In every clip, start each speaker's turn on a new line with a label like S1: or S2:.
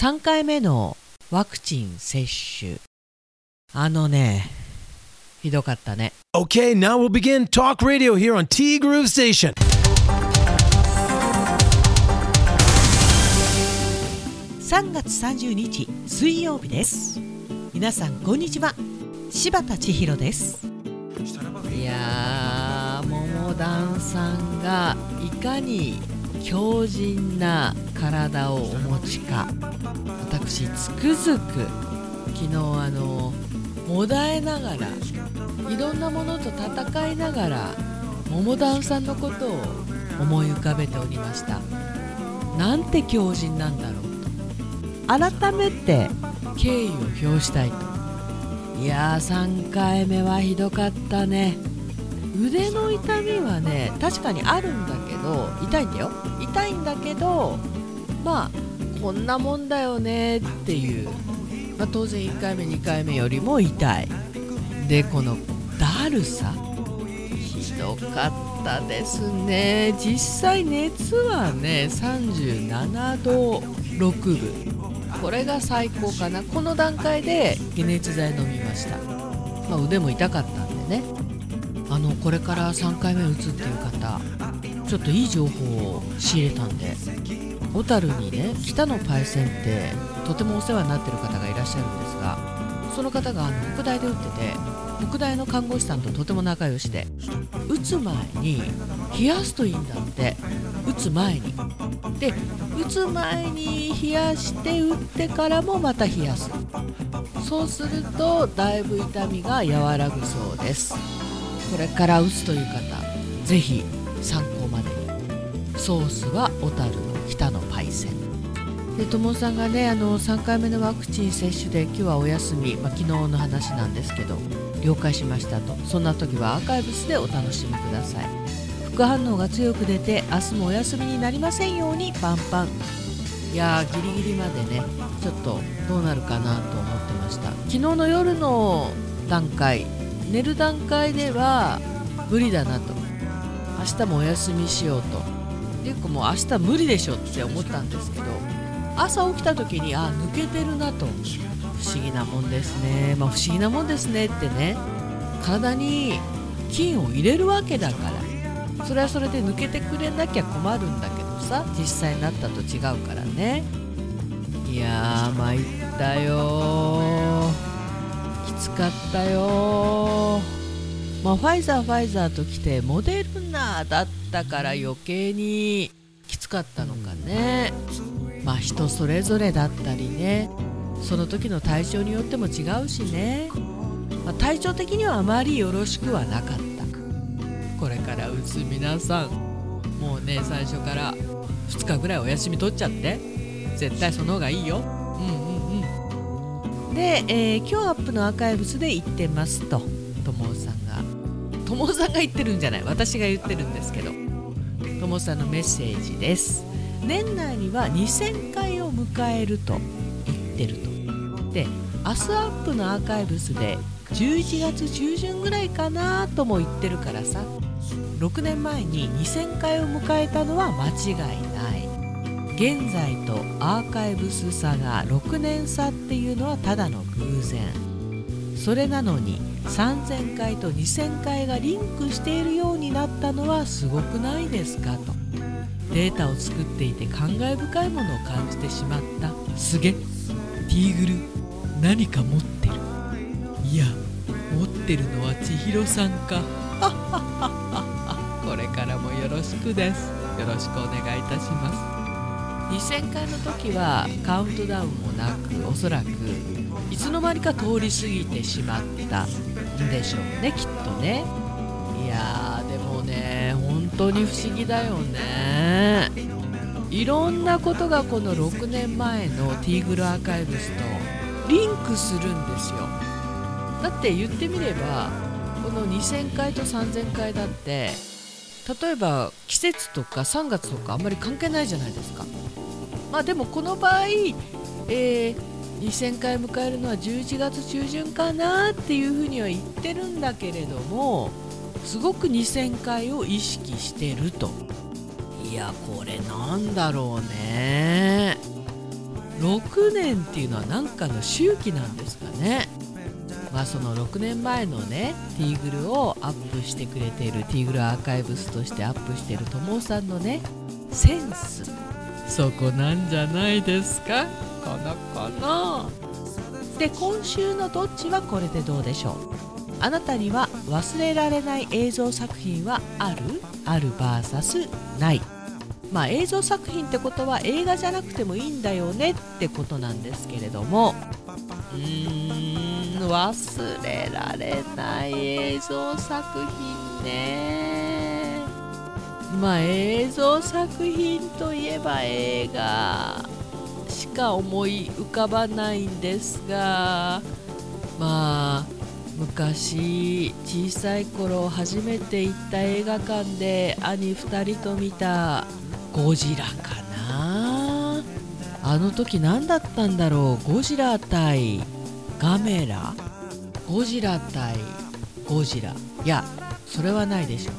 S1: 3回目のワクチン接種。あのねひどかったね。
S2: Okay, now we'll begin talk radio here on T Groove Station.
S1: 3月30日水曜日です。皆さんこんにちは。柴田千尋です。いやー桃団さんがいかに強靭な体をお持ちか。私つくづく昨日あのもだえながらいろんなものと戦いながら桃団さんのことを思い浮かべておりました。なんて強靭なんだろうと。改めて敬意を表したいと。いやー3回目はひどかったね。腕の痛みはね確かにあるんだけど痛いんだよ。痛いんだけどまあこんなもんだよねっていう、まあ、当然1回目2回目よりも痛い。でこのだるさ。ひどかったですね。実際熱はね37度6分。これが最高かな。この段階で解熱剤飲みました、まあ、腕も痛かったんでね。あのこれから3回目打つっていう方ちょっといい情報を仕入れたんで小樽にね北のパイセンってとてもお世話になってる方がいらっしゃるんですがその方があの北大で打ってて北大の看護師さんととても仲良しで打つ前に冷やすといいんだって打つ前に。で打つ前に冷やして打ってからもまた冷やす。そうするとだいぶ痛みが和らぐそうです。これから打つという方ぜひ参考まで。にソースは小樽の北のパイセン。で友さんがねあの3回目のワクチン接種で今日はお休み、まあ、昨日の話なんですけど了解しましたと。そんな時はアーカイブスでお楽しみください。副反応が強く出て明日もお休みになりませんようにパンパン。いやーギリギリまでねちょっとどうなるかなと思ってました。昨日の夜の段階寝る段階では無理だなと。明日もお休みしようと。っていうかもう明日無理でしょって思ったんですけど朝起きた時にあ抜けてるなと。不思議なもんですね。まあ不思議なもんですねってね。体に菌を入れるわけだから。それはそれで抜けてくれなきゃ困るんだけどさ。実際になったと違うからね。いやー参ったよきつかったよまあファイザーファイザーときてモデルナだったから余計にきつかったのかね。まあ人それぞれだったりね。その時の体調によっても違うしね、まあ、体調的にはあまりよろしくはなかった。これから打つ皆さん。もうね最初から2日ぐらいお休み取っちゃって。絶対その方がいいよ。うんうんうん。で、えー今日アップのアーカイブスで言ってますと。ともさんが言ってるんじゃない？私が言ってるんですけど。ともさんのメッセージです。年内には2000回を迎えると言ってると。で明日アップのアーカイブスで11月中旬ぐらいかなとも言ってるからさ。6年前に2000回を迎えたのは間違いない。現在とアーカイブス差が6年差っていうのはただの偶然。それなのに3000回と2000回がリンクしているようになったのはすごくないですかと。データを作っていて感慨深いものを感じてしまった。すげティーグル何か持ってる。いや持ってるのは千尋さんか。これからもよろしくです。よろしくお願いいたします。2000回の時はカウントダウンもなくおそらくいつの間にか通り過ぎてしまったんでしょうねきっとね。いやーでもね本当に不思議だよね。いろんなことがこの6年前のティーグルアーカイブスとリンクするんですよ。だって言ってみればこの2000回と3000回だって例えば季節とか3月とかあんまり関係ないじゃないですか。まあでもこの場合、えー2000回迎えるのは11月中旬かなっていうふうには言ってるんだけれどもすごく2000回を意識してると。いやこれなんだろうね。6年っていうのは何かの周期なんですかね。まあその6年前のねティーグルをアップしてくれているティーグルアーカイブスとしてアップしてる友もさんのねセンス。そこなんじゃないですか？この子ので今週のどっちはこれでどうでしょう。あなたには忘れられない映像作品はある？ある VS ない。まあ映像作品ってことは映画じゃなくてもいいんだよねってことなんですけれども。うーん忘れられない映像作品ね。まあ映像作品といえば映画。しか思い浮かばないんですがまあ昔小さい頃初めて行った映画館で兄2人と見たゴジラかな。あの時何だったんだろう？ゴジラ対ガメラ？ゴジラ対ゴジラ。いやそれはないでしょ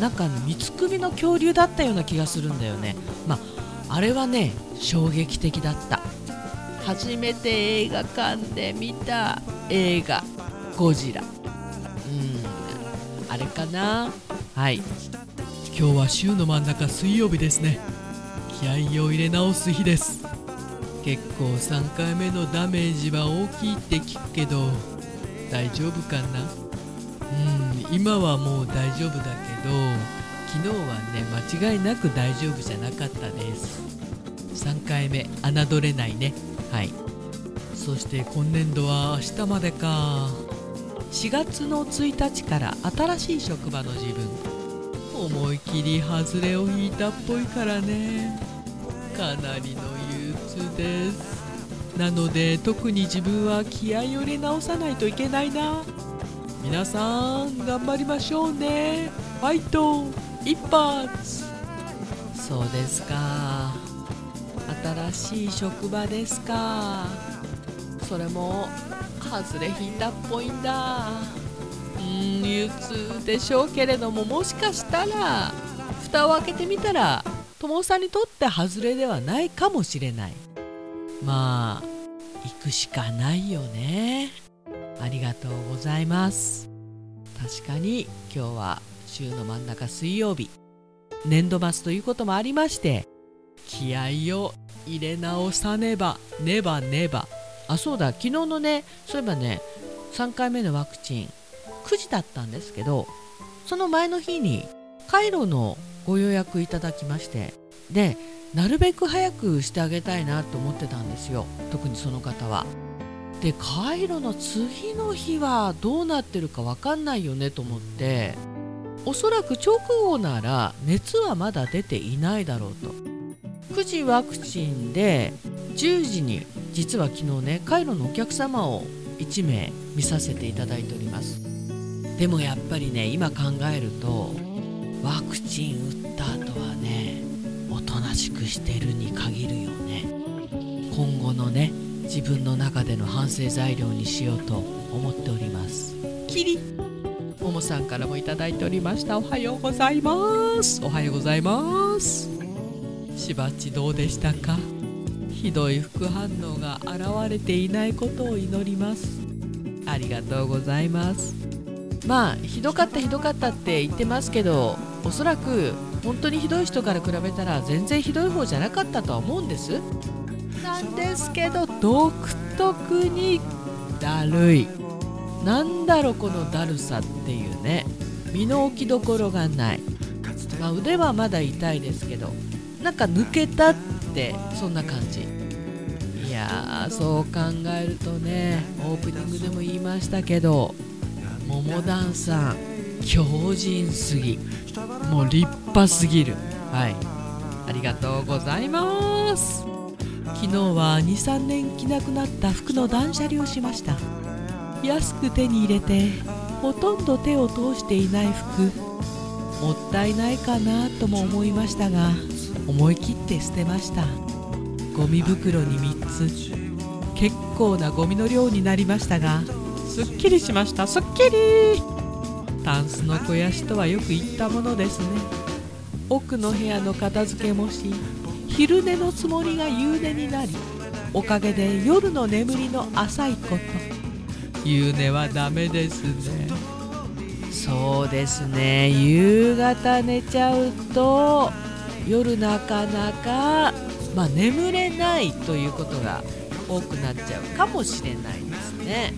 S1: なんか三つ首の恐竜だったような気がするんだよね。まああれはね衝撃的だった。初めて映画館で見た映画ゴジラ。うんあれかな？はい。今日は週の真ん中水曜日ですね。気合を入れ直す日です。結構3回目のダメージは大きいって聞くけど大丈夫かな？うん今はもう大丈夫だけど昨日はね間違いなく大丈夫じゃなかったです。3回目侮れないね。はい。そして今年度は明日までか。4月の1日から新しい職場の自分。思い切り外れを引いたっぽいからね。かなりの憂鬱です。なので特に自分は気合を入れ直さないといけないな。皆さん頑張りましょうね。ファイト。一発。そうですか。新しい職場ですか。それも外れ引いたっぽいんだ。うん憂鬱でしょうけれどももしかしたら蓋を開けてみたら友さんにとって外れではないかもしれない。まあ行くしかないよね。ありがとうございます。確かに今日は週の真ん中水曜日。年度末ということもありまして気合を入れ直さねばねばねば。あそうだ。昨日のねそういえばね3回目のワクチン9時だったんですけどその前の日にカイロのご予約いただきましてでなるべく早くしてあげたいなと思ってたんですよ。特にその方は。でカイロの次の日はどうなってるか分かんないよねと思っておそらく直後なら熱はまだ出ていないだろうと。9時ワクチンで10時に実は昨日ねカイロのお客様を1名見させていただいております。でもやっぱりね今考えるとワクチン打った後はねおとなしくしてるに限るよね。今後のね自分の中での反省材料にしようと思っております。キリもさんからもいただいておりました。おはようございます。おはようございます。しばっちどうでしたか？ひどい副反応が現れていないことを祈ります。ありがとうございます。まあひどかったひどかったって言ってますけどおそらく本当にひどい人から比べたら全然ひどい方じゃなかったとは思うんです。なんですけど独特にだるい。なんだろこのだるさっていうね身の置きどころがない、まあ、腕はまだ痛いですけどなんか抜けたってそんな感じ。いやーそう考えるとねオープニングでも言いましたけど桃団さん強靭すぎ。もう立派すぎる。はい。ありがとうございます。昨日は23年着なくなった服の断捨離をしました。安く手に入れてほとんど手を通していない服もったいないかなとも思いましたが思い切って捨てました。ゴミ袋に3つ。結構なゴミの量になりましたがすっきりしました。すっきり!タンスの肥やしとはよく言ったものですね。奥の部屋の片付けもし昼寝のつもりが夕寝になりおかげで夜の眠りの浅いこと。夕寝はダメですねそうですね夕方寝ちゃうと夜なかなか、まあ、眠れないということが多くなっちゃうかもしれないですね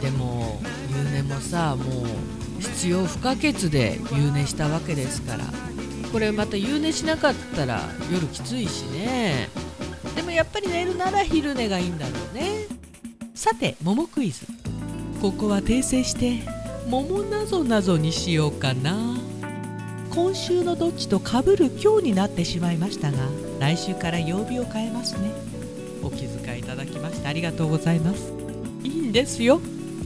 S1: でも夕寝もさもう必要不可欠で夕寝したわけですからこれまた夕寝しなかったら夜きついしねでもやっぱり寝るなら昼寝がいいんだろうねさて桃クイズここは訂正して桃なぞなぞにしようかな。今週のどっちとかぶる今日になってしまいましたが来週から曜日を変えますね。お気遣いいただきましてありがとうございます。いいんですよ。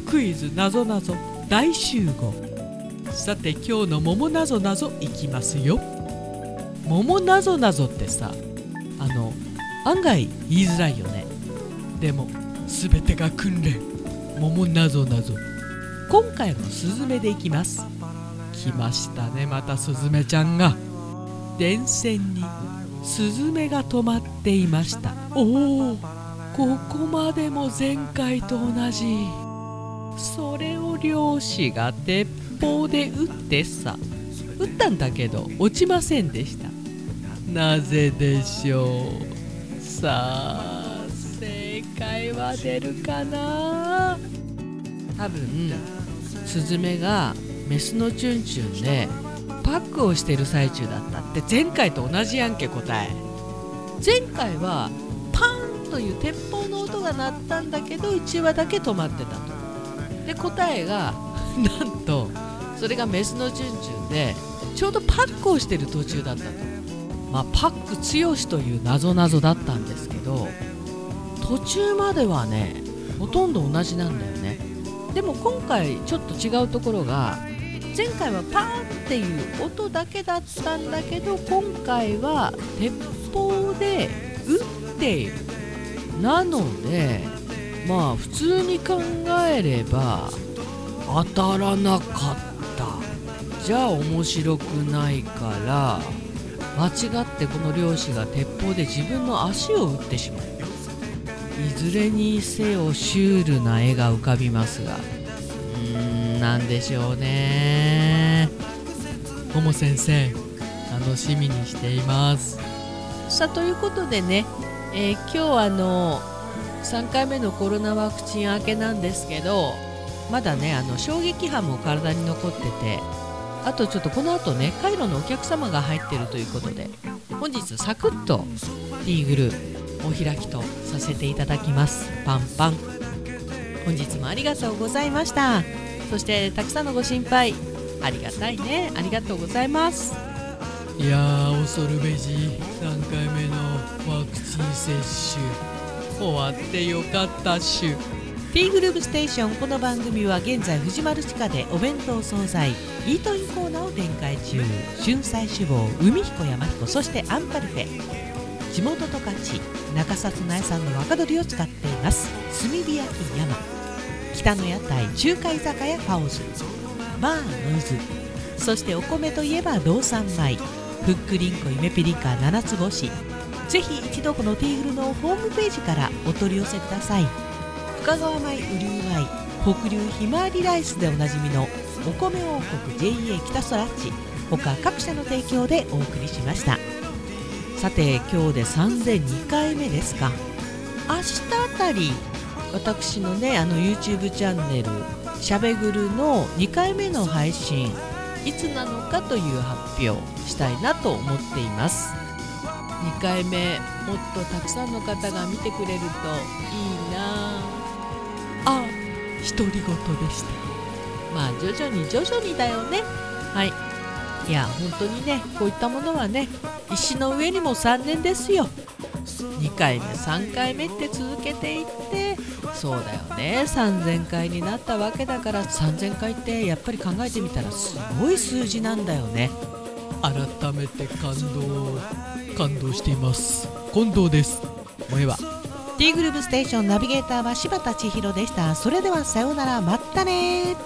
S1: クイズなぞなぞ。大集合。さて今日の桃なぞなぞいきますよ。桃なぞなぞってさあの案外言いづらいよね。でも全てが訓練。桃なぞなぞ。今回もスズメでいきます。来ましたねまたスズメちゃんが。電線にスズメが止まっていました。おおここまでも前回と同じ。それを漁師が鉄砲で撃ってさ。撃ったんだけど落ちませんでした。なぜでしょう。さあ正解は出るかな？多分スズメがメスのチュンチュンでパックをしてる最中だったって前回と同じやんけ答え。前回はパーンという鉄砲の音が鳴ったんだけど1羽だけ止まってたと。で答えが なんとそれがメスのチュンチュンでちょうどパックをしてる途中だったと。まあパック強しというなぞなぞだったんですけど途中まではねほとんど同じなんだよね。でも今回ちょっと違うところが前回はパーンっていう音だけだったんだけど今回は鉄砲で撃っている。なのでまあ普通に考えれば当たらなかった。じゃあ面白くないから間違ってこの漁師が鉄砲で自分の足を撃ってしまう。いずれにせよシュールな絵が浮かびますが。うーんなんでしょうね。もも先生楽しみにしています。さあということでね、えー、今日あの3回目のコロナワクチン明けなんですけどまだねあの衝撃波も体に残っててあとちょっとこの後ねカイロのお客様が入ってるということで本日サクッとティーグルお開きとさせていただきます。パンパン。本日もありがとうございました。そしてたくさんのご心配。ありがたいね。ありがとうございます。いやー恐るべし3回目のワクチン接種。終わってよかったっしゅ。T グループステーションこの番組は現在藤丸地下でお弁当惣菜イートインコーナーを展開中。春菜志望海彦山彦そしてアンパルフェ地元十勝中札苗産の若鶏を使っています。炭火焼き山。北の屋台中華居酒屋ファオズ。バーノイズ。そしてお米といえば道産米。ふっくりんこ夢ピリカ七つ星。ぜひ一度このティーグルのホームページからお取り寄せください。深川米雨竜米北流ひまわりライスでおなじみのお米王国 JA 北そらっち他各社の提供でお送りしました。さて今日で3002回目ですか。明日あたり私のねあの YouTube チャンネル「しゃべぐる」の2回目の配信いつなのかという発表したいなと思っています。2回目もっとたくさんの方が見てくれるといいな。あ独り言でした。まあ徐々に徐々にだよね。はい。いや本当にねこういったものはね石の上にも3年ですよ。2回目3回目って続けていって。そうだよね。3000回になったわけだから3000回ってやっぱり考えてみたらすごい数字なんだよね。改めて感動感動しています。近藤です。もうええわ T グループステーションナビゲーターは柴田千尋でした。それではさようなら。まったね